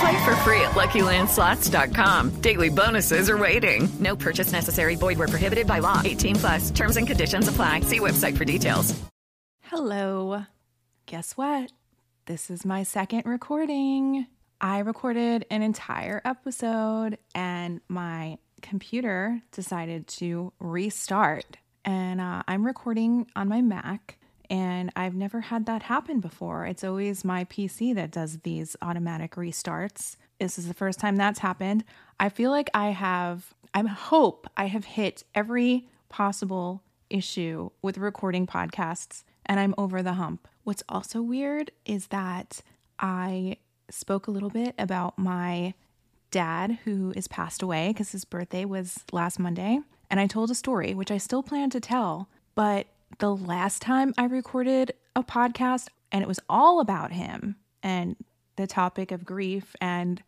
Play for free at LuckyLandSlots.com. Daily bonuses are waiting. No purchase necessary. Void where prohibited by law. 18 plus. Terms and conditions apply. See website for details. Hello. Guess what? This is my second recording. I recorded an entire episode and my computer decided to restart. And uh, I'm recording on my Mac. And I've never had that happen before. It's always my PC that does these automatic restarts. This is the first time that's happened. I feel like I have, I hope I have hit every possible issue with recording podcasts and I'm over the hump. What's also weird is that I spoke a little bit about my dad who is passed away because his birthday was last Monday. And I told a story, which I still plan to tell, but the last time I recorded a podcast and it was all about him and the topic of grief and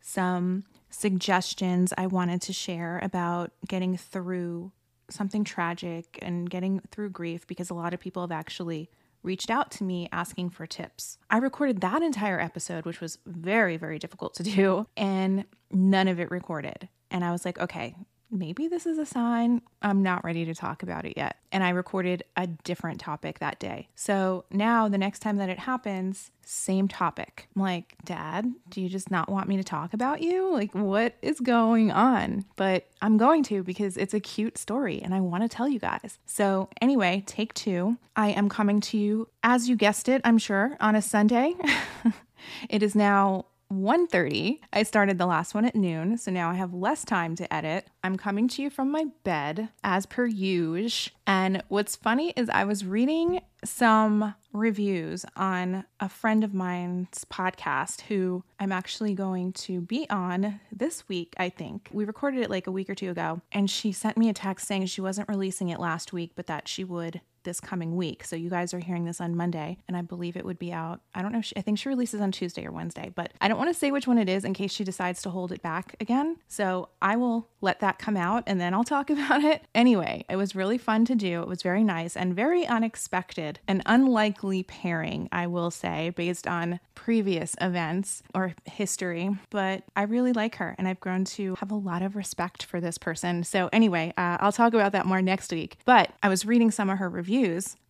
some suggestions I wanted to share about getting through something tragic and getting through grief because a lot of people have actually reached out to me asking for tips. I recorded that entire episode, which was very, very difficult to do, and none of it recorded. And I was like, okay, maybe this is a sign I'm not ready to talk about it yet. And I recorded a different topic that day. So now the next time that it happens, same topic. I'm like, Dad, do you just not want me to talk about you? Like, what is going on? But I'm going to because it's a cute story and I want to tell you guys. So, anyway, take two. I am coming to you, as you guessed it, I'm sure, on a Sunday. it is now 1:30. I started the last one at noon, so now I have less time to edit. I'm coming to you from my bed as per usual. And what's funny is I was reading some reviews on a friend of mine's podcast who I'm actually going to be on this week, I think. We recorded it like a week or two ago, and she sent me a text saying she wasn't releasing it last week, but that she would this coming week. So you guys are hearing this on Monday, and I believe it would be out. I don't know. She, I think she releases on Tuesday or Wednesday, but I don't want to say which one it is in case she decides to hold it back again. So I will let that come out and then I'll talk about it. Anyway, it was really fun to do. It was very nice and very unexpected, an unlikely pairing, I will say, based on previous events or history. But I really like her and I've grown to have a lot of respect for this person. So, anyway, uh, I'll talk about that more next week. But I was reading some of her reviews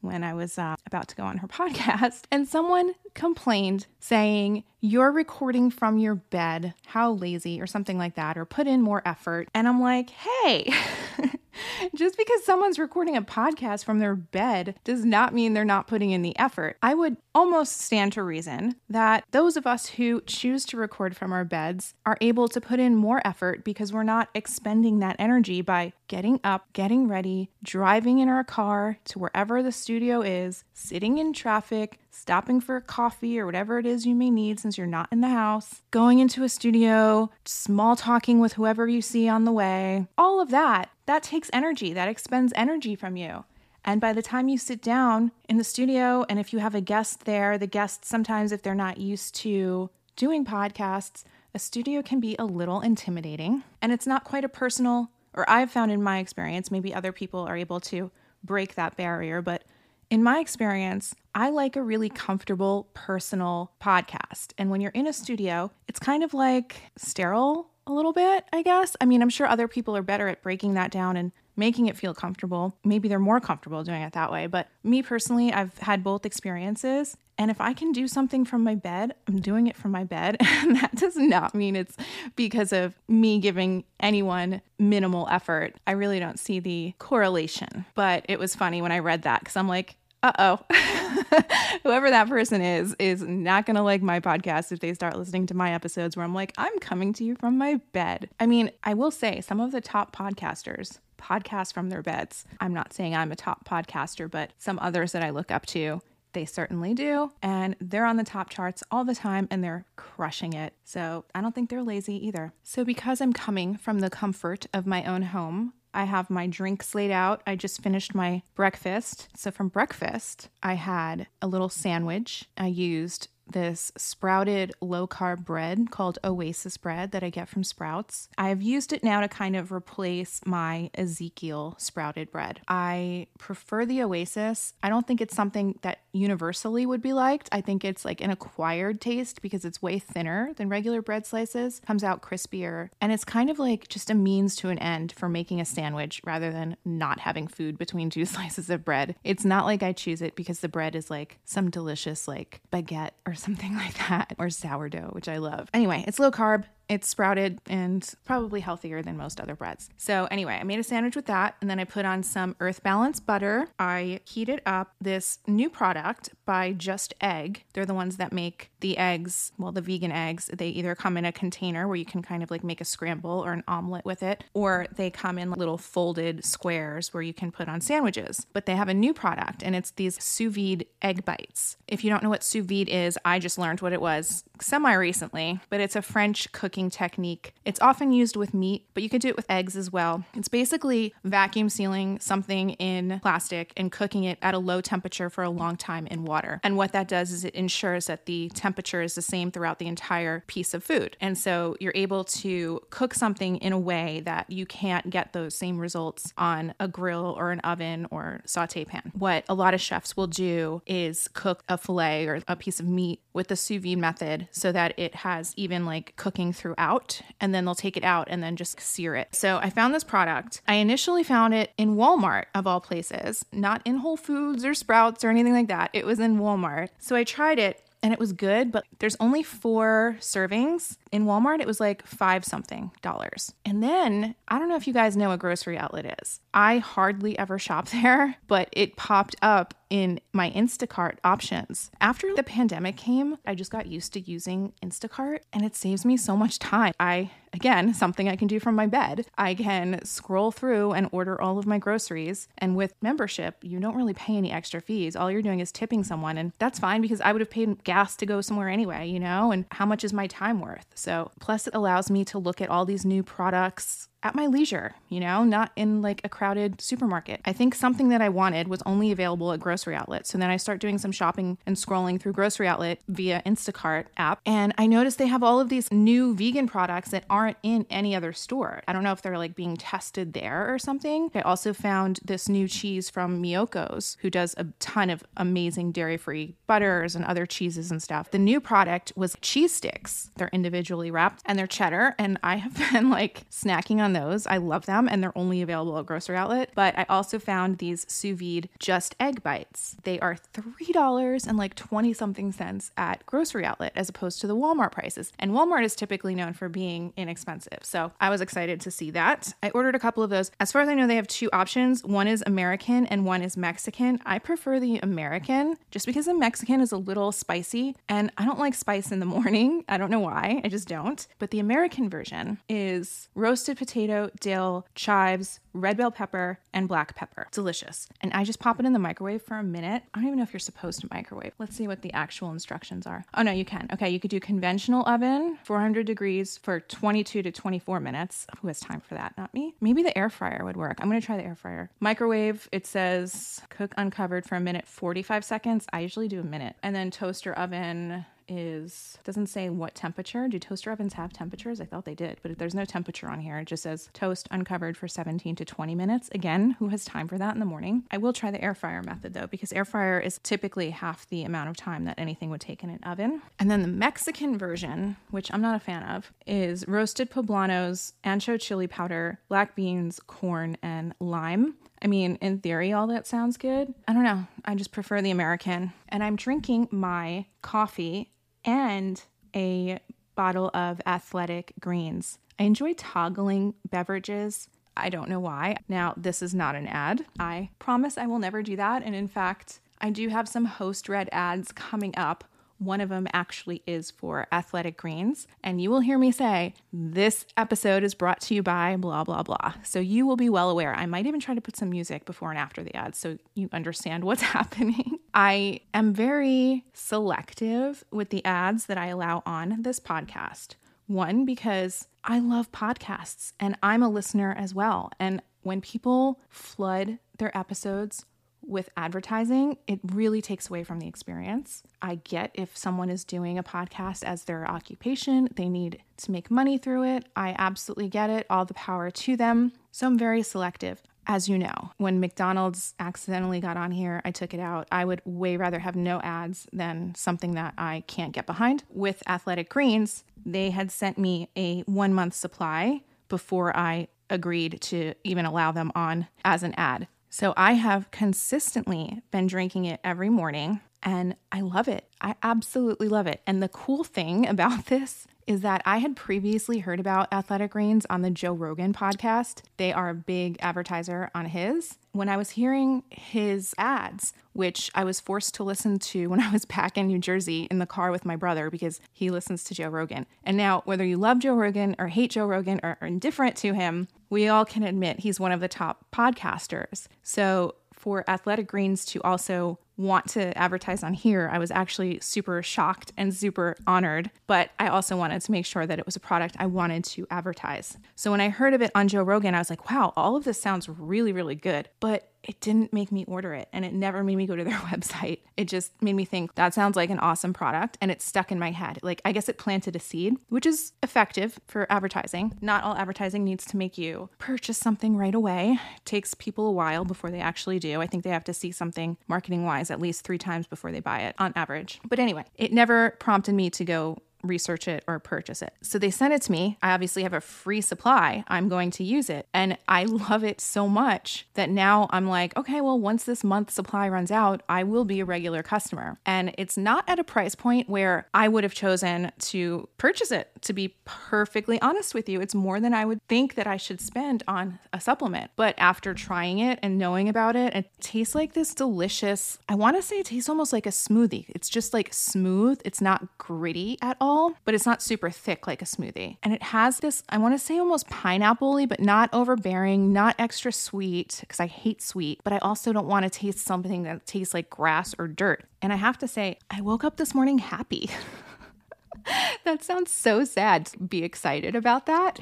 when I was uh, about to go on her podcast, and someone complained saying, You're recording from your bed. How lazy, or something like that, or put in more effort. And I'm like, Hey, just because someone's recording a podcast from their bed does not mean they're not putting in the effort. I would almost stand to reason that those of us who choose to record from our beds are able to put in more effort because we're not expending that energy by getting up, getting ready, driving in our car to wherever the studio is, sitting in traffic, stopping for a coffee or whatever it is you may need since you're not in the house, going into a studio, small talking with whoever you see on the way. All of that, that takes energy, that expends energy from you. And by the time you sit down in the studio, and if you have a guest there, the guest sometimes, if they're not used to doing podcasts, a studio can be a little intimidating. And it's not quite a personal, or I've found in my experience, maybe other people are able to break that barrier, but in my experience, I like a really comfortable, personal podcast. And when you're in a studio, it's kind of like sterile a little bit, I guess. I mean, I'm sure other people are better at breaking that down and making it feel comfortable. Maybe they're more comfortable doing it that way. But me personally, I've had both experiences. And if I can do something from my bed, I'm doing it from my bed. And that does not mean it's because of me giving anyone minimal effort. I really don't see the correlation. But it was funny when I read that because I'm like, uh oh, whoever that person is, is not going to like my podcast if they start listening to my episodes where I'm like, I'm coming to you from my bed. I mean, I will say some of the top podcasters podcast from their beds. I'm not saying I'm a top podcaster, but some others that I look up to they certainly do. And they're on the top charts all the time and they're crushing it. So I don't think they're lazy either. So, because I'm coming from the comfort of my own home, I have my drinks laid out. I just finished my breakfast. So, from breakfast, I had a little sandwich. I used this sprouted low carb bread called Oasis bread that I get from Sprouts. I have used it now to kind of replace my Ezekiel sprouted bread. I prefer the Oasis. I don't think it's something that universally would be liked. I think it's like an acquired taste because it's way thinner than regular bread slices, comes out crispier, and it's kind of like just a means to an end for making a sandwich rather than not having food between two slices of bread. It's not like I choose it because the bread is like some delicious like baguette or something like that, or sourdough, which I love. Anyway, it's low carb, it's sprouted and probably healthier than most other breads. So, anyway, I made a sandwich with that and then I put on some Earth Balance butter. I heated up this new product by Just Egg. They're the ones that make the eggs, well, the vegan eggs. They either come in a container where you can kind of like make a scramble or an omelet with it, or they come in little folded squares where you can put on sandwiches. But they have a new product and it's these sous vide egg bites. If you don't know what sous vide is, I just learned what it was semi recently, but it's a French cooking cooking technique. It's often used with meat, but you can do it with eggs as well. It's basically vacuum sealing something in plastic and cooking it at a low temperature for a long time in water. And what that does is it ensures that the temperature is the same throughout the entire piece of food. And so you're able to cook something in a way that you can't get those same results on a grill or an oven or saute pan. What a lot of chefs will do is cook a filet or a piece of meat with the sous vide method so that it has even like cooking through throughout and then they'll take it out and then just sear it. So I found this product. I initially found it in Walmart of all places, not in Whole Foods or Sprouts or anything like that. It was in Walmart. So I tried it and it was good, but there's only four servings. In Walmart, it was like five something dollars. And then I don't know if you guys know what grocery outlet is. I hardly ever shop there, but it popped up in my Instacart options. After the pandemic came, I just got used to using Instacart and it saves me so much time. I, again, something I can do from my bed. I can scroll through and order all of my groceries. And with membership, you don't really pay any extra fees. All you're doing is tipping someone. And that's fine because I would have paid gas to go somewhere anyway, you know? And how much is my time worth? So, plus, it allows me to look at all these new products at my leisure, you know, not in like a crowded supermarket. I think something that I wanted was only available at grocery outlets. So then I start doing some shopping and scrolling through grocery outlet via Instacart app. And I noticed they have all of these new vegan products that aren't in any other store. I don't know if they're like being tested there or something. I also found this new cheese from Miyoko's, who does a ton of amazing dairy free butters and other cheeses and stuff. The new product was cheese sticks. They're individually wrapped and they're cheddar. And I have been like snacking on those. I love them and they're only available at grocery outlet. But I also found these sous vide just egg bites. They are $3 and like 20 something cents at grocery outlet as opposed to the Walmart prices. And Walmart is typically known for being inexpensive. So I was excited to see that. I ordered a couple of those. As far as I know, they have two options. One is American and one is Mexican. I prefer the American just because the Mexican is a little spicy and I don't like spice in the morning. I don't know why. I just don't. But the American version is roasted potato potato, dill, chives, red bell pepper, and black pepper. Delicious. And I just pop it in the microwave for a minute. I don't even know if you're supposed to microwave. Let's see what the actual instructions are. Oh, no, you can. Okay, you could do conventional oven, 400 degrees for 22 to 24 minutes. Who has time for that? Not me. Maybe the air fryer would work. I'm going to try the air fryer. Microwave, it says cook uncovered for a minute, 45 seconds. I usually do a minute. And then toaster oven, is doesn't say what temperature. Do toaster ovens have temperatures? I thought they did, but there's no temperature on here. It just says toast uncovered for 17 to 20 minutes. Again, who has time for that in the morning? I will try the air fryer method though, because air fryer is typically half the amount of time that anything would take in an oven. And then the Mexican version, which I'm not a fan of, is roasted poblanos, ancho chili powder, black beans, corn, and lime. I mean, in theory, all that sounds good. I don't know. I just prefer the American. And I'm drinking my coffee and a bottle of athletic greens. I enjoy toggling beverages. I don't know why. Now, this is not an ad. I promise I will never do that. And in fact, I do have some host read ads coming up. One of them actually is for Athletic Greens. And you will hear me say, this episode is brought to you by blah, blah, blah. So you will be well aware. I might even try to put some music before and after the ads so you understand what's happening. I am very selective with the ads that I allow on this podcast. One, because I love podcasts and I'm a listener as well. And when people flood their episodes with advertising, it really takes away from the experience. I get if someone is doing a podcast as their occupation, they need to make money through it. I absolutely get it, all the power to them. So I'm very selective. As you know, when McDonald's accidentally got on here, I took it out. I would way rather have no ads than something that I can't get behind. With Athletic Greens, they had sent me a one month supply before I agreed to even allow them on as an ad. So I have consistently been drinking it every morning and I love it. I absolutely love it. And the cool thing about this is that I had previously heard about Athletic Greens on the Joe Rogan podcast. They are a big advertiser on his. When I was hearing his ads, which I was forced to listen to when I was back in New Jersey in the car with my brother because he listens to Joe Rogan. And now, whether you love Joe Rogan or hate Joe Rogan or are indifferent to him, we all can admit he's one of the top podcasters. So, for Athletic Greens to also want to advertise on here, I was actually super shocked and super honored. But I also wanted to make sure that it was a product I wanted to advertise. So when I heard of it on Joe Rogan, I was like, wow, all of this sounds really, really good. But it didn't make me order it and it never made me go to their website. It just made me think that sounds like an awesome product and it stuck in my head. Like, I guess it planted a seed, which is effective for advertising. Not all advertising needs to make you purchase something right away. It takes people a while before they actually do. I think they have to see something marketing wise at least three times before they buy it on average. But anyway, it never prompted me to go research it or purchase it. So they sent it to me. I obviously have a free supply. I'm going to use it. And I love it so much that now I'm like, okay, well, once this month supply runs out, I will be a regular customer. And it's not at a price point where I would have chosen to purchase it, to be perfectly honest with you. It's more than I would think that I should spend on a supplement. But after trying it and knowing about it, it tastes like this delicious, I want to say it tastes almost like a smoothie. It's just like smooth, it's not gritty at all but it's not super thick like a smoothie. And it has this, I want to say almost pineapple but not overbearing, not extra sweet, because I hate sweet, but I also don't want to taste something that tastes like grass or dirt. And I have to say, I woke up this morning happy. that sounds so sad to be excited about that.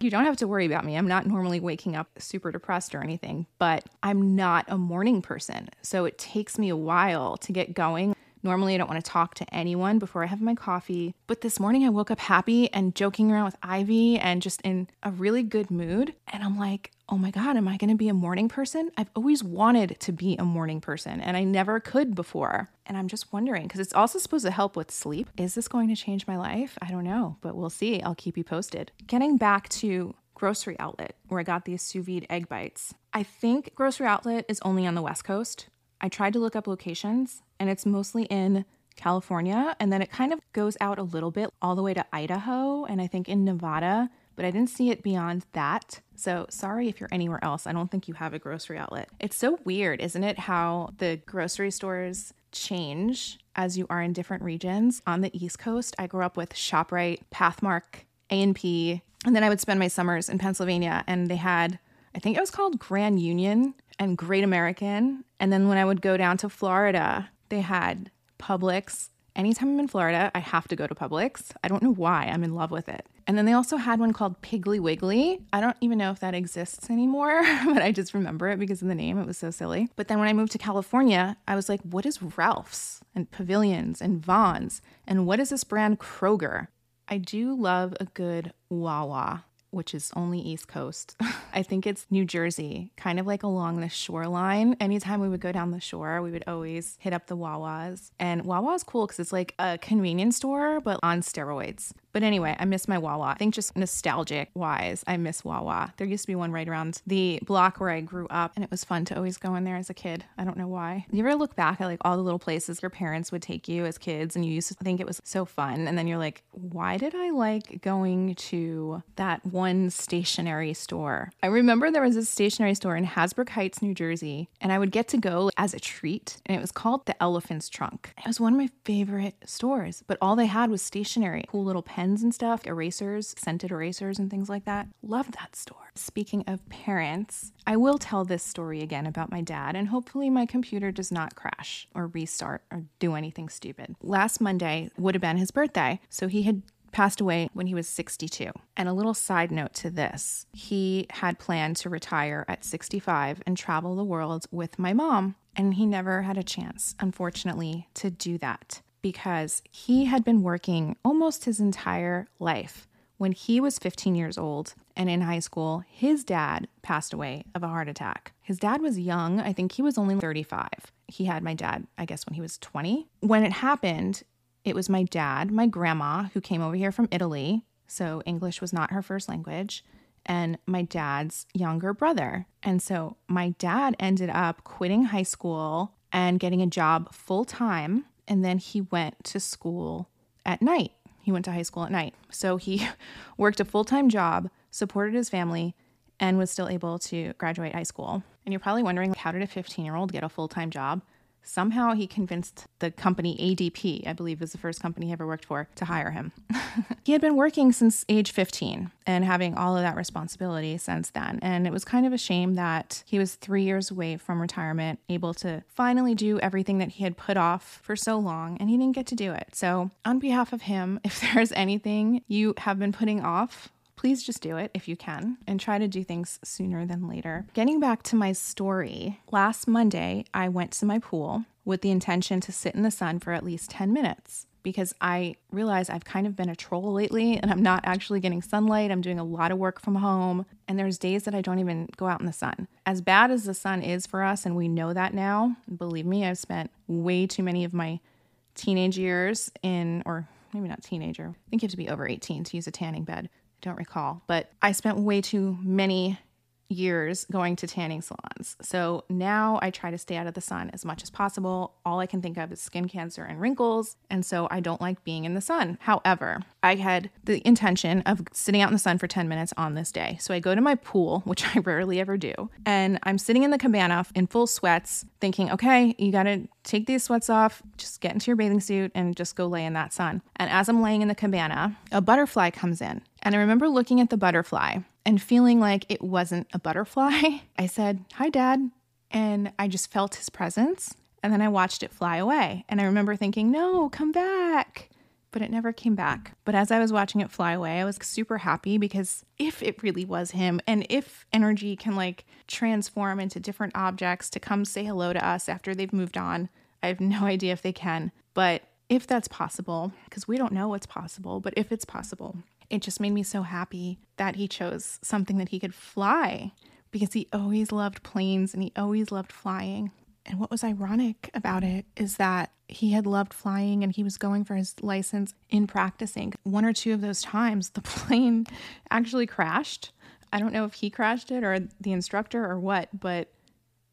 You don't have to worry about me. I'm not normally waking up super depressed or anything, but I'm not a morning person. So it takes me a while to get going. Normally, I don't want to talk to anyone before I have my coffee. But this morning, I woke up happy and joking around with Ivy and just in a really good mood. And I'm like, oh my God, am I going to be a morning person? I've always wanted to be a morning person and I never could before. And I'm just wondering because it's also supposed to help with sleep. Is this going to change my life? I don't know, but we'll see. I'll keep you posted. Getting back to grocery outlet where I got these sous vide egg bites. I think grocery outlet is only on the West Coast. I tried to look up locations and it's mostly in California. And then it kind of goes out a little bit all the way to Idaho and I think in Nevada, but I didn't see it beyond that. So sorry if you're anywhere else. I don't think you have a grocery outlet. It's so weird, isn't it? How the grocery stores change as you are in different regions. On the East Coast, I grew up with ShopRite, Pathmark, A&P, and then I would spend my summers in Pennsylvania and they had I think it was called Grand Union and Great American. And then when I would go down to Florida, they had Publix. Anytime I'm in Florida, I have to go to Publix. I don't know why. I'm in love with it. And then they also had one called Piggly Wiggly. I don't even know if that exists anymore, but I just remember it because of the name. It was so silly. But then when I moved to California, I was like, what is Ralph's and Pavilions and Vons? And what is this brand Kroger? I do love a good Wawa which is only East Coast. I think it's New Jersey, kind of like along the shoreline. Anytime we would go down the shore, we would always hit up the Wawas. And Wawa is cool because it's like a convenience store, but on steroids. But anyway, I miss my Wawa. I think just nostalgic wise, I miss Wawa. There used to be one right around the block where I grew up, and it was fun to always go in there as a kid. I don't know why. You ever look back at like all the little places your parents would take you as kids, and you used to think it was so fun, and then you're like, why did I like going to that one? one stationery store. I remember there was a stationery store in Hasbrouck Heights, New Jersey, and I would get to go as a treat, and it was called the Elephant's Trunk. It was one of my favorite stores, but all they had was stationery, cool little pens and stuff, erasers, scented erasers, and things like that. Love that store. Speaking of parents, I will tell this story again about my dad, and hopefully my computer does not crash or restart or do anything stupid. Last Monday would have been his birthday, so he had passed away when he was 62. And a little side note to this he had planned to retire at 65 and travel the world with my mom, and he never had a chance, unfortunately, to do that because he had been working almost his entire life. When he was 15 years old and in high school, his dad passed away of a heart attack. His dad was young. I think he was only 35. He had my dad, I guess, when he was 20. When it happened, it was my dad, my grandma, who came over here from Italy. So English was not her first language, and my dad's younger brother. And so my dad ended up quitting high school and getting a job full time. And then he went to school at night. He went to high school at night. So he worked a full time job, supported his family, and was still able to graduate high school. And you're probably wondering how did a 15 year old get a full time job? Somehow he convinced the company ADP, I believe was the first company he ever worked for, to hire him. he had been working since age 15 and having all of that responsibility since then. And it was kind of a shame that he was three years away from retirement, able to finally do everything that he had put off for so long, and he didn't get to do it. So, on behalf of him, if there's anything you have been putting off, please just do it if you can and try to do things sooner than later. Getting back to my story, last Monday I went to my pool with the intention to sit in the sun for at least 10 minutes because I realize I've kind of been a troll lately and I'm not actually getting sunlight. I'm doing a lot of work from home, and there's days that I don't even go out in the sun. As bad as the sun is for us, and we know that now, believe me, I've spent way too many of my teenage years in, or maybe not teenager, I think you have to be over 18 to use a tanning bed don't recall, but I spent way too many years going to tanning salons. So now I try to stay out of the sun as much as possible. All I can think of is skin cancer and wrinkles. And so I don't like being in the sun. However, I had the intention of sitting out in the sun for 10 minutes on this day. So I go to my pool, which I rarely ever do, and I'm sitting in the cabana in full sweats, thinking, okay, you got to take these sweats off, just get into your bathing suit and just go lay in that sun. And as I'm laying in the cabana, a butterfly comes in. And I remember looking at the butterfly and feeling like it wasn't a butterfly. I said, Hi, Dad. And I just felt his presence. And then I watched it fly away. And I remember thinking, No, come back. But it never came back. But as I was watching it fly away, I was super happy because if it really was him, and if energy can like transform into different objects to come say hello to us after they've moved on, I have no idea if they can. But if that's possible, because we don't know what's possible, but if it's possible, it just made me so happy that he chose something that he could fly because he always loved planes and he always loved flying. And what was ironic about it is that he had loved flying and he was going for his license in practicing. One or two of those times, the plane actually crashed. I don't know if he crashed it or the instructor or what, but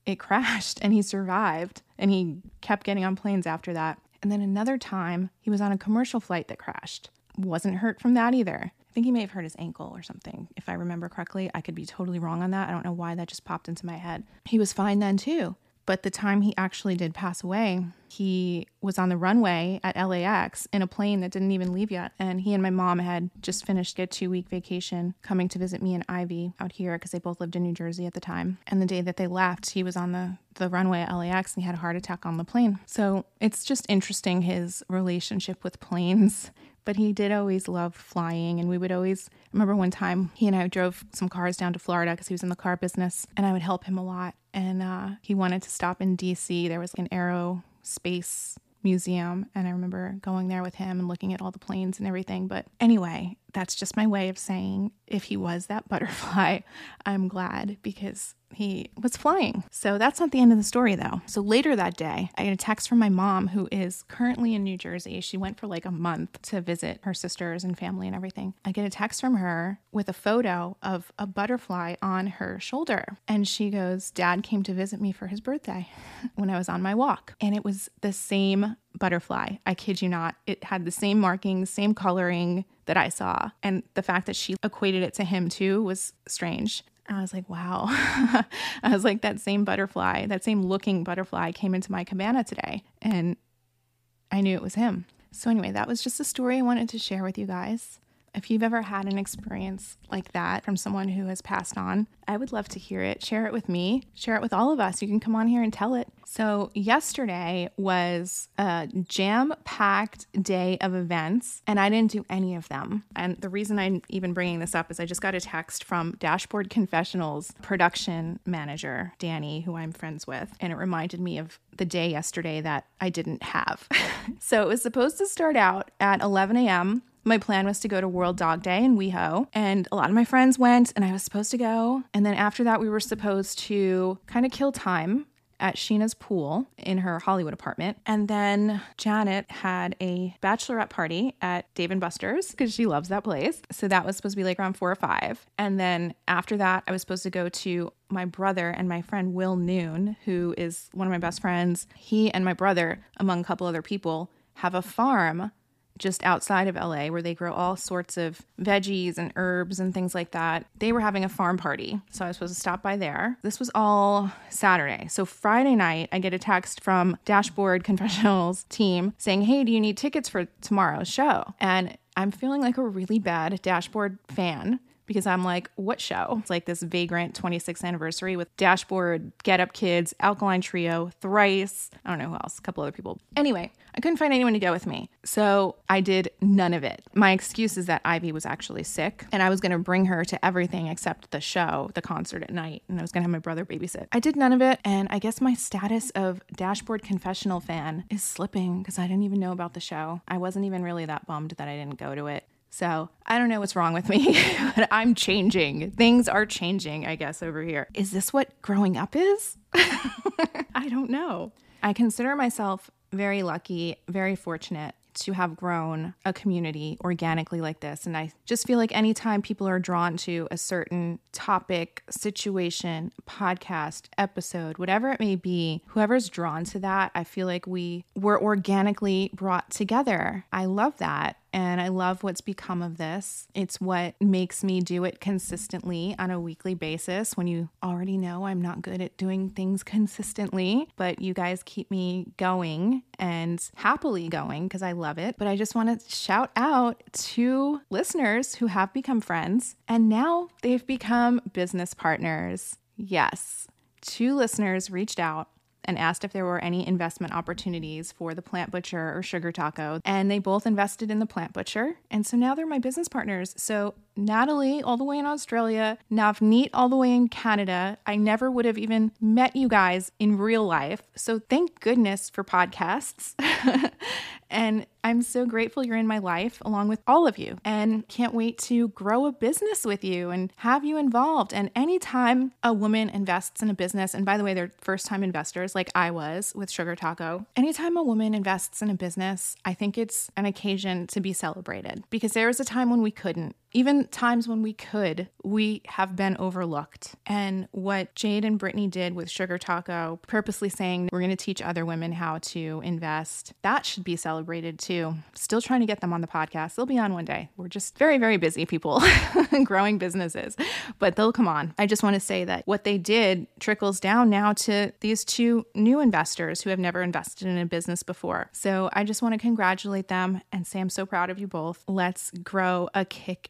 it crashed and he survived and he kept getting on planes after that. And then another time, he was on a commercial flight that crashed wasn't hurt from that either. I think he may have hurt his ankle or something, if I remember correctly. I could be totally wrong on that. I don't know why that just popped into my head. He was fine then too. But the time he actually did pass away, he was on the runway at LAX in a plane that didn't even leave yet. And he and my mom had just finished a two week vacation coming to visit me and Ivy out here because they both lived in New Jersey at the time. And the day that they left, he was on the, the runway at LAX and he had a heart attack on the plane. So it's just interesting his relationship with planes but he did always love flying and we would always I remember one time he and i drove some cars down to florida because he was in the car business and i would help him a lot and uh, he wanted to stop in dc there was an aerospace museum and i remember going there with him and looking at all the planes and everything. But anyway that's just my way of saying if he was that butterfly i'm glad because he was flying. So that's not the end of the story, though. So later that day, I get a text from my mom, who is currently in New Jersey. She went for like a month to visit her sisters and family and everything. I get a text from her with a photo of a butterfly on her shoulder. And she goes, Dad came to visit me for his birthday when I was on my walk. And it was the same butterfly. I kid you not. It had the same markings, same coloring that I saw. And the fact that she equated it to him too was strange. I was like, wow. I was like, that same butterfly, that same looking butterfly came into my cabana today. And I knew it was him. So, anyway, that was just a story I wanted to share with you guys. If you've ever had an experience like that from someone who has passed on, I would love to hear it. Share it with me, share it with all of us. You can come on here and tell it. So, yesterday was a jam packed day of events, and I didn't do any of them. And the reason I'm even bringing this up is I just got a text from Dashboard Confessionals production manager, Danny, who I'm friends with, and it reminded me of the day yesterday that I didn't have. so, it was supposed to start out at 11 a.m. My plan was to go to World Dog Day in WeHo, and a lot of my friends went, and I was supposed to go. And then after that, we were supposed to kind of kill time at Sheena's pool in her Hollywood apartment. And then Janet had a bachelorette party at Dave and Buster's because she loves that place. So that was supposed to be like around four or five. And then after that, I was supposed to go to my brother and my friend Will Noon, who is one of my best friends. He and my brother, among a couple other people, have a farm just outside of LA where they grow all sorts of veggies and herbs and things like that. They were having a farm party. So I was supposed to stop by there. This was all Saturday. So Friday night, I get a text from Dashboard Confessionals team saying, Hey, do you need tickets for tomorrow's show? And I'm feeling like a really bad Dashboard fan because I'm like, what show? It's like this Vagrant 26th anniversary with Dashboard, Get Up Kids, Alkaline Trio, Thrice. I don't know who else, a couple other people. Anyway, I couldn't find anyone to go with me. So I did none of it. My excuse is that Ivy was actually sick and I was going to bring her to everything except the show, the concert at night, and I was going to have my brother babysit. I did none of it. And I guess my status of Dashboard Confessional fan is slipping because I didn't even know about the show. I wasn't even really that bummed that I didn't go to it. So I don't know what's wrong with me, but I'm changing. Things are changing, I guess, over here. Is this what growing up is? I don't know. I consider myself very lucky, very fortunate to have grown a community organically like this. And I just feel like anytime people are drawn to a certain topic, situation, podcast, episode, whatever it may be, whoever's drawn to that, I feel like we were organically brought together. I love that. And I love what's become of this. It's what makes me do it consistently on a weekly basis when you already know I'm not good at doing things consistently, but you guys keep me going and happily going because I love it. But I just want to shout out to listeners who have become friends and now they've become business partners. Yes, two listeners reached out and asked if there were any investment opportunities for the Plant Butcher or Sugar Taco. And they both invested in the Plant Butcher. And so now they're my business partners. So Natalie, all the way in Australia, Navneet, all the way in Canada. I never would have even met you guys in real life. So thank goodness for podcasts. and I'm so grateful you're in my life along with all of you and can't wait to grow a business with you and have you involved. And anytime a woman invests in a business, and by the way, they're first time investors like I was with Sugar Taco, anytime a woman invests in a business, I think it's an occasion to be celebrated because there was a time when we couldn't even times when we could, we have been overlooked. And what Jade and Brittany did with Sugar Taco, purposely saying we're going to teach other women how to invest, that should be celebrated too. Still trying to get them on the podcast. They'll be on one day. We're just very, very busy people growing businesses, but they'll come on. I just want to say that what they did trickles down now to these two new investors who have never invested in a business before. So I just want to congratulate them and say I'm so proud of you both. Let's grow a kick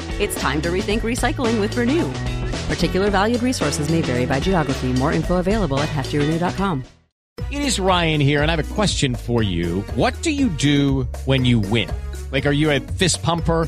It's time to rethink recycling with Renew. Particular valued resources may vary by geography. More info available at heftyrenew.com. It is Ryan here, and I have a question for you. What do you do when you win? Like, are you a fist pumper?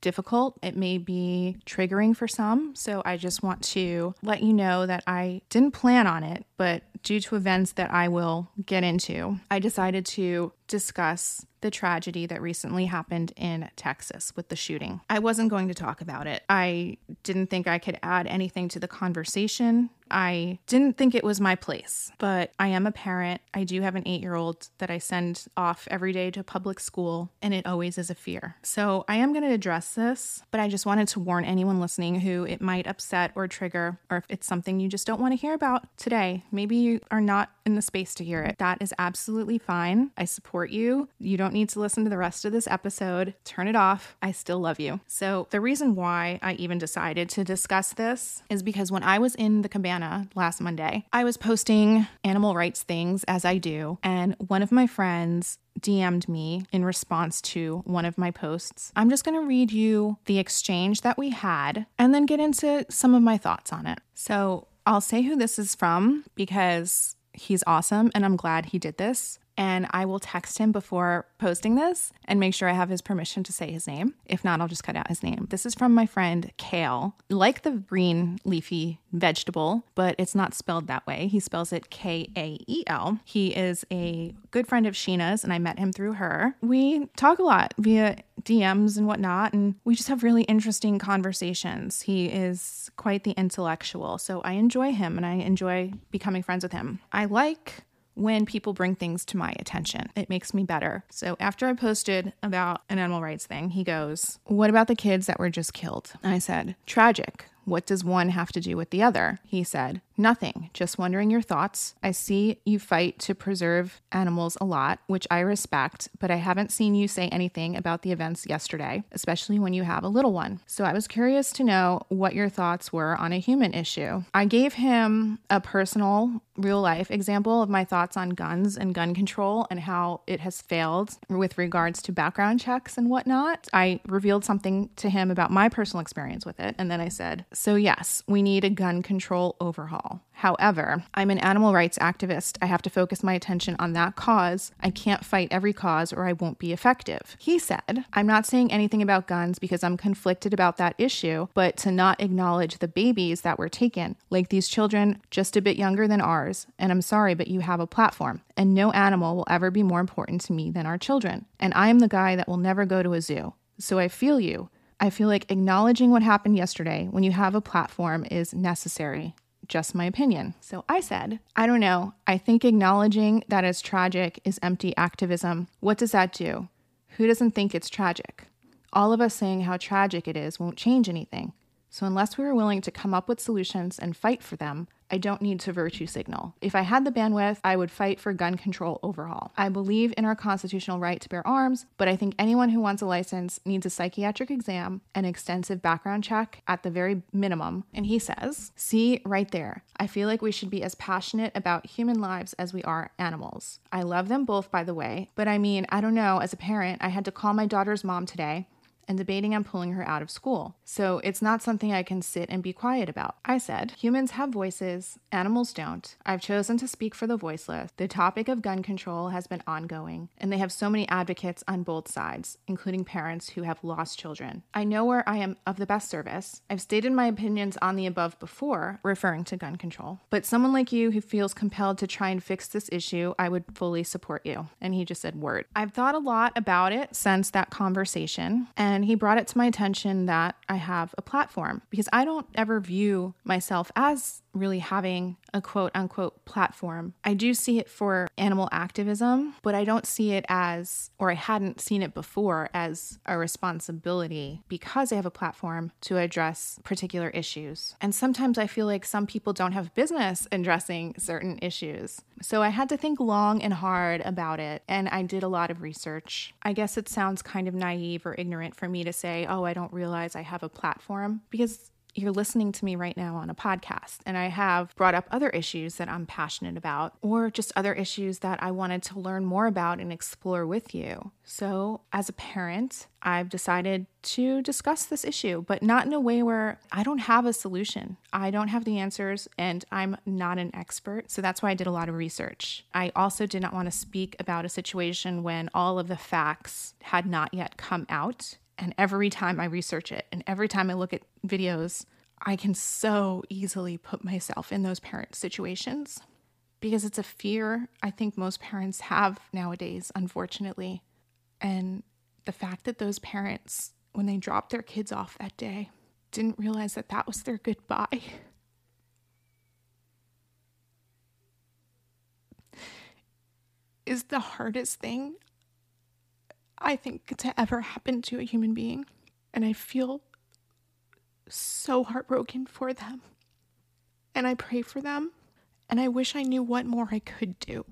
difficult. It may be triggering for some. So I just want to let you know that I didn't plan on it, but due to events that I will get into, I decided to discuss the tragedy that recently happened in Texas with the shooting. I wasn't going to talk about it. I didn't think I could add anything to the conversation. I didn't think it was my place, but I am a parent. I do have an eight year old that I send off every day to public school, and it always is a fear. So I am going to address this, but I just wanted to warn anyone listening who it might upset or trigger, or if it's something you just don't want to hear about today. Maybe you are not in the space to hear it. That is absolutely fine. I support you. You don't need to listen to the rest of this episode. Turn it off. I still love you. So, the reason why I even decided to discuss this is because when I was in the cabana last Monday, I was posting animal rights things as I do, and one of my friends DM'd me in response to one of my posts. I'm just going to read you the exchange that we had and then get into some of my thoughts on it. So, I'll say who this is from because he's awesome and I'm glad he did this. And I will text him before posting this and make sure I have his permission to say his name. If not, I'll just cut out his name. This is from my friend Kale, like the green leafy vegetable, but it's not spelled that way. He spells it K A E L. He is a good friend of Sheena's, and I met him through her. We talk a lot via DMs and whatnot, and we just have really interesting conversations. He is quite the intellectual, so I enjoy him and I enjoy becoming friends with him. I like when people bring things to my attention. It makes me better. So after I posted about an animal rights thing, he goes, What about the kids that were just killed? And I said, Tragic. What does one have to do with the other? He said, Nothing. Just wondering your thoughts. I see you fight to preserve animals a lot, which I respect, but I haven't seen you say anything about the events yesterday, especially when you have a little one. So I was curious to know what your thoughts were on a human issue. I gave him a personal, real life example of my thoughts on guns and gun control and how it has failed with regards to background checks and whatnot. I revealed something to him about my personal experience with it, and then I said, So, yes, we need a gun control overhaul. However, I'm an animal rights activist. I have to focus my attention on that cause. I can't fight every cause or I won't be effective. He said, I'm not saying anything about guns because I'm conflicted about that issue, but to not acknowledge the babies that were taken, like these children just a bit younger than ours. And I'm sorry, but you have a platform, and no animal will ever be more important to me than our children. And I am the guy that will never go to a zoo. So I feel you. I feel like acknowledging what happened yesterday when you have a platform is necessary just my opinion. So I said, I don't know. I think acknowledging that it's tragic is empty activism. What does that do? Who doesn't think it's tragic? All of us saying how tragic it is won't change anything. So unless we are willing to come up with solutions and fight for them, I don't need to virtue signal. If I had the bandwidth, I would fight for gun control overhaul. I believe in our constitutional right to bear arms, but I think anyone who wants a license needs a psychiatric exam, an extensive background check at the very minimum. And he says, See, right there, I feel like we should be as passionate about human lives as we are animals. I love them both, by the way, but I mean, I don't know, as a parent, I had to call my daughter's mom today and debating on pulling her out of school. So it's not something I can sit and be quiet about. I said, humans have voices, animals don't. I've chosen to speak for the voiceless. The topic of gun control has been ongoing, and they have so many advocates on both sides, including parents who have lost children. I know where I am of the best service. I've stated my opinions on the above before, referring to gun control. But someone like you who feels compelled to try and fix this issue, I would fully support you. And he just said, word. I've thought a lot about it since that conversation, and he brought it to my attention that I have a platform because I don't ever view myself as really having a quote unquote platform. I do see it for animal activism, but I don't see it as, or I hadn't seen it before as a responsibility because I have a platform to address particular issues. And sometimes I feel like some people don't have business addressing certain issues. So I had to think long and hard about it, and I did a lot of research. I guess it sounds kind of naive or ignorant for for me to say, oh, I don't realize I have a platform because you're listening to me right now on a podcast, and I have brought up other issues that I'm passionate about, or just other issues that I wanted to learn more about and explore with you. So, as a parent, I've decided to discuss this issue, but not in a way where I don't have a solution. I don't have the answers, and I'm not an expert. So, that's why I did a lot of research. I also did not want to speak about a situation when all of the facts had not yet come out and every time I research it and every time I look at videos, I can so easily put myself in those parent situations because it's a fear I think most parents have nowadays, unfortunately. And the fact that those parents, when they dropped their kids off that day, didn't realize that that was their goodbye. Is the hardest thing I think, to ever happen to a human being. And I feel so heartbroken for them. And I pray for them. And I wish I knew what more I could do.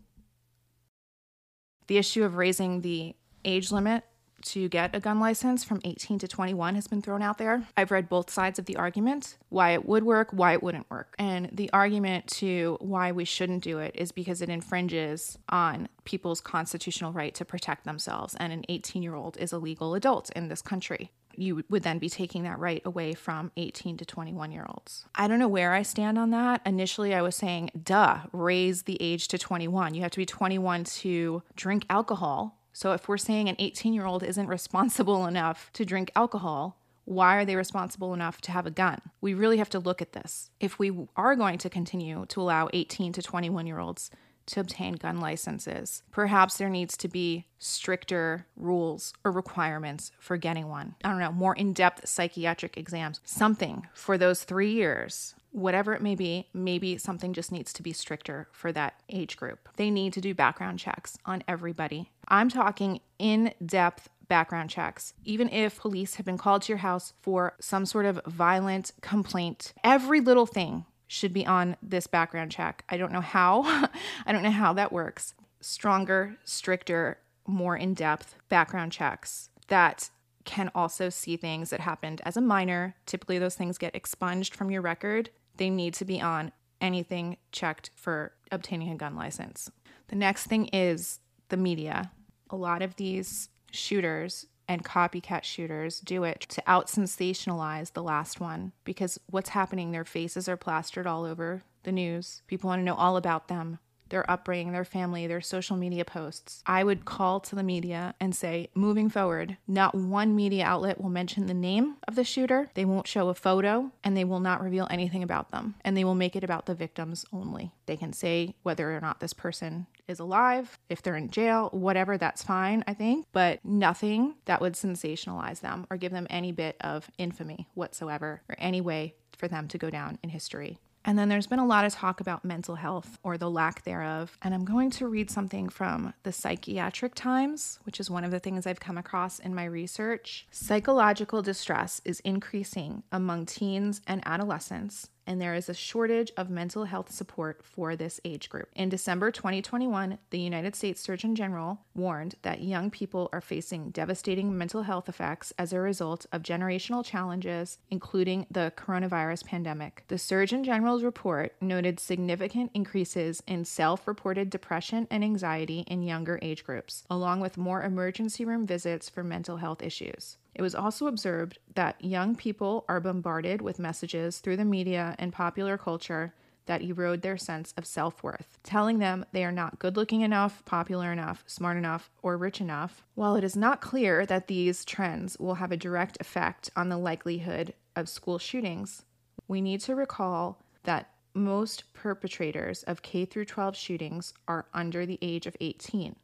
The issue of raising the age limit to get a gun license from 18 to 21 has been thrown out there. I've read both sides of the argument why it would work, why it wouldn't work. And the argument to why we shouldn't do it is because it infringes on people's constitutional right to protect themselves. And an 18 year old is a legal adult in this country you would then be taking that right away from 18 to 21 year olds. I don't know where I stand on that. Initially, I was saying, duh, raise the age to 21. You have to be 21 to drink alcohol so if we're saying an 18 year old isn't responsible enough to drink alcohol, why are they responsible enough to have a gun? We really have to look at this. If we are going to continue to allow 18 to 21 year olds to obtain gun licenses, perhaps there needs to be stricter rules or requirements for getting one. I don't know, more in depth psychiatric exams, something for those three years whatever it may be, maybe something just needs to be stricter for that age group. They need to do background checks on everybody. I'm talking in depth background checks. Even if police have been called to your house for some sort of violent complaint, every little thing should be on this background check. I don't know how. I don't know how that works. Stronger, stricter, more in depth background checks that can also see things that happened as a minor. Typically, those things get expunged from your record they need to be on anything checked for obtaining a gun license. The next thing is the media. A lot of these shooters and copycat shooters do it to out sensationalize the last one because what's happening, their faces are plastered all over the news. People want to know all about them their upbringing, their family, their social media posts. I would call to the media and say, moving forward, not one media outlet will mention the name of the shooter, they won't show a photo, and they will not reveal anything about them. And they will make it about the victims only. They can say whether or not this person is alive, if they're in jail, whatever, that's fine, I think, but nothing that would sensationalize them or give them any bit of infamy whatsoever or any way for them to go down in history. And then there's been a lot of talk about mental health or the lack thereof. And I'm going to read something from the Psychiatric Times, which is one of the things I've come across in my research. Psychological distress is increasing among teens and adolescents and there is a shortage of mental health support for this age group. In December 2021, the United States Surgeon General warned that young people are facing devastating mental health effects as a result of generational challenges, including the coronavirus pandemic. The Surgeon General's report noted significant increases in self reported depression and anxiety in younger age groups, along with more emergency room visits for mental health issues. It was also observed that young people are bombarded with messages through the media and popular culture that erode their sense of self worth, telling them they are not good looking enough, popular enough, smart enough, or rich enough. While it is not clear that these trends will have a direct effect on the likelihood of school shootings, we need to recall that most perpetrators of K 12 shootings are under the age of 18.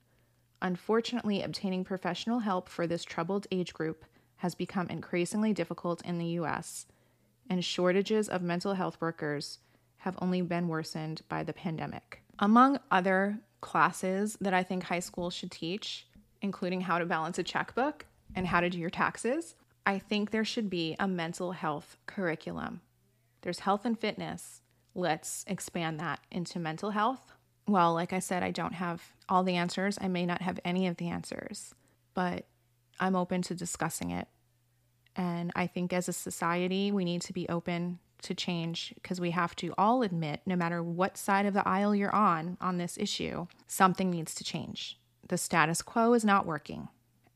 Unfortunately, obtaining professional help for this troubled age group has become increasingly difficult in the US, and shortages of mental health workers have only been worsened by the pandemic. Among other classes that I think high school should teach, including how to balance a checkbook and how to do your taxes, I think there should be a mental health curriculum. There's health and fitness. Let's expand that into mental health. Well, like I said, I don't have all the answers. I may not have any of the answers, but I'm open to discussing it And I think as a society, we need to be open to change because we have to all admit, no matter what side of the aisle you're on on this issue, something needs to change. The status quo is not working.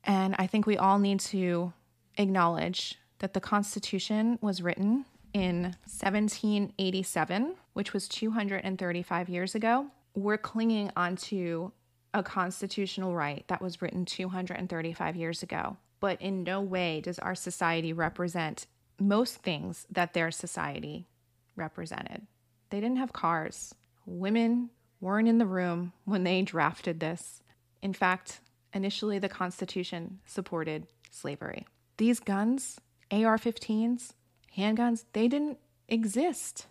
And I think we all need to acknowledge that the Constitution was written in 1787, which was 235 years ago. We're clinging onto a constitutional right that was written 235 years ago. But in no way does our society represent most things that their society represented. They didn't have cars. Women weren't in the room when they drafted this. In fact, initially the Constitution supported slavery. These guns, AR 15s, handguns, they didn't exist.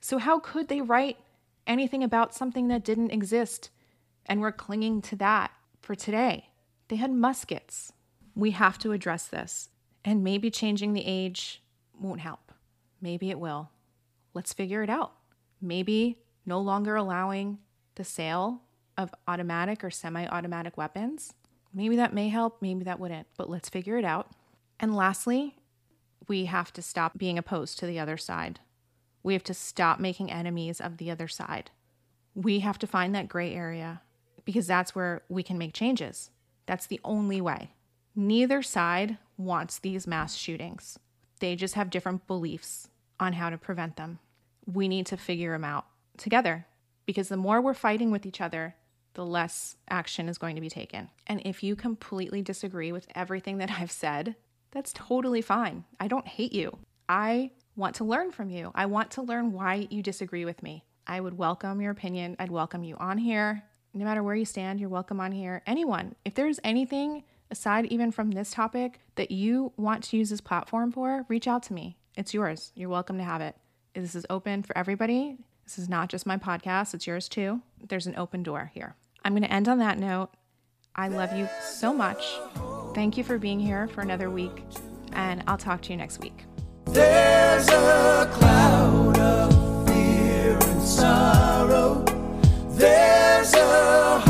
So, how could they write anything about something that didn't exist? And we're clinging to that for today. They had muskets. We have to address this. And maybe changing the age won't help. Maybe it will. Let's figure it out. Maybe no longer allowing the sale of automatic or semi automatic weapons. Maybe that may help, maybe that wouldn't, but let's figure it out. And lastly, we have to stop being opposed to the other side. We have to stop making enemies of the other side. We have to find that gray area because that's where we can make changes. That's the only way. Neither side wants these mass shootings. They just have different beliefs on how to prevent them. We need to figure them out together because the more we're fighting with each other, the less action is going to be taken. And if you completely disagree with everything that I've said, that's totally fine. I don't hate you. I want to learn from you. I want to learn why you disagree with me. I would welcome your opinion. I'd welcome you on here. No matter where you stand, you're welcome on here. Anyone, if there's anything aside even from this topic that you want to use this platform for, reach out to me. It's yours. You're welcome to have it. This is open for everybody. This is not just my podcast, it's yours too. There's an open door here. I'm going to end on that note. I love you so much. Thank you for being here for another week, and I'll talk to you next week. There's a cloud of fear and sorrow. There's a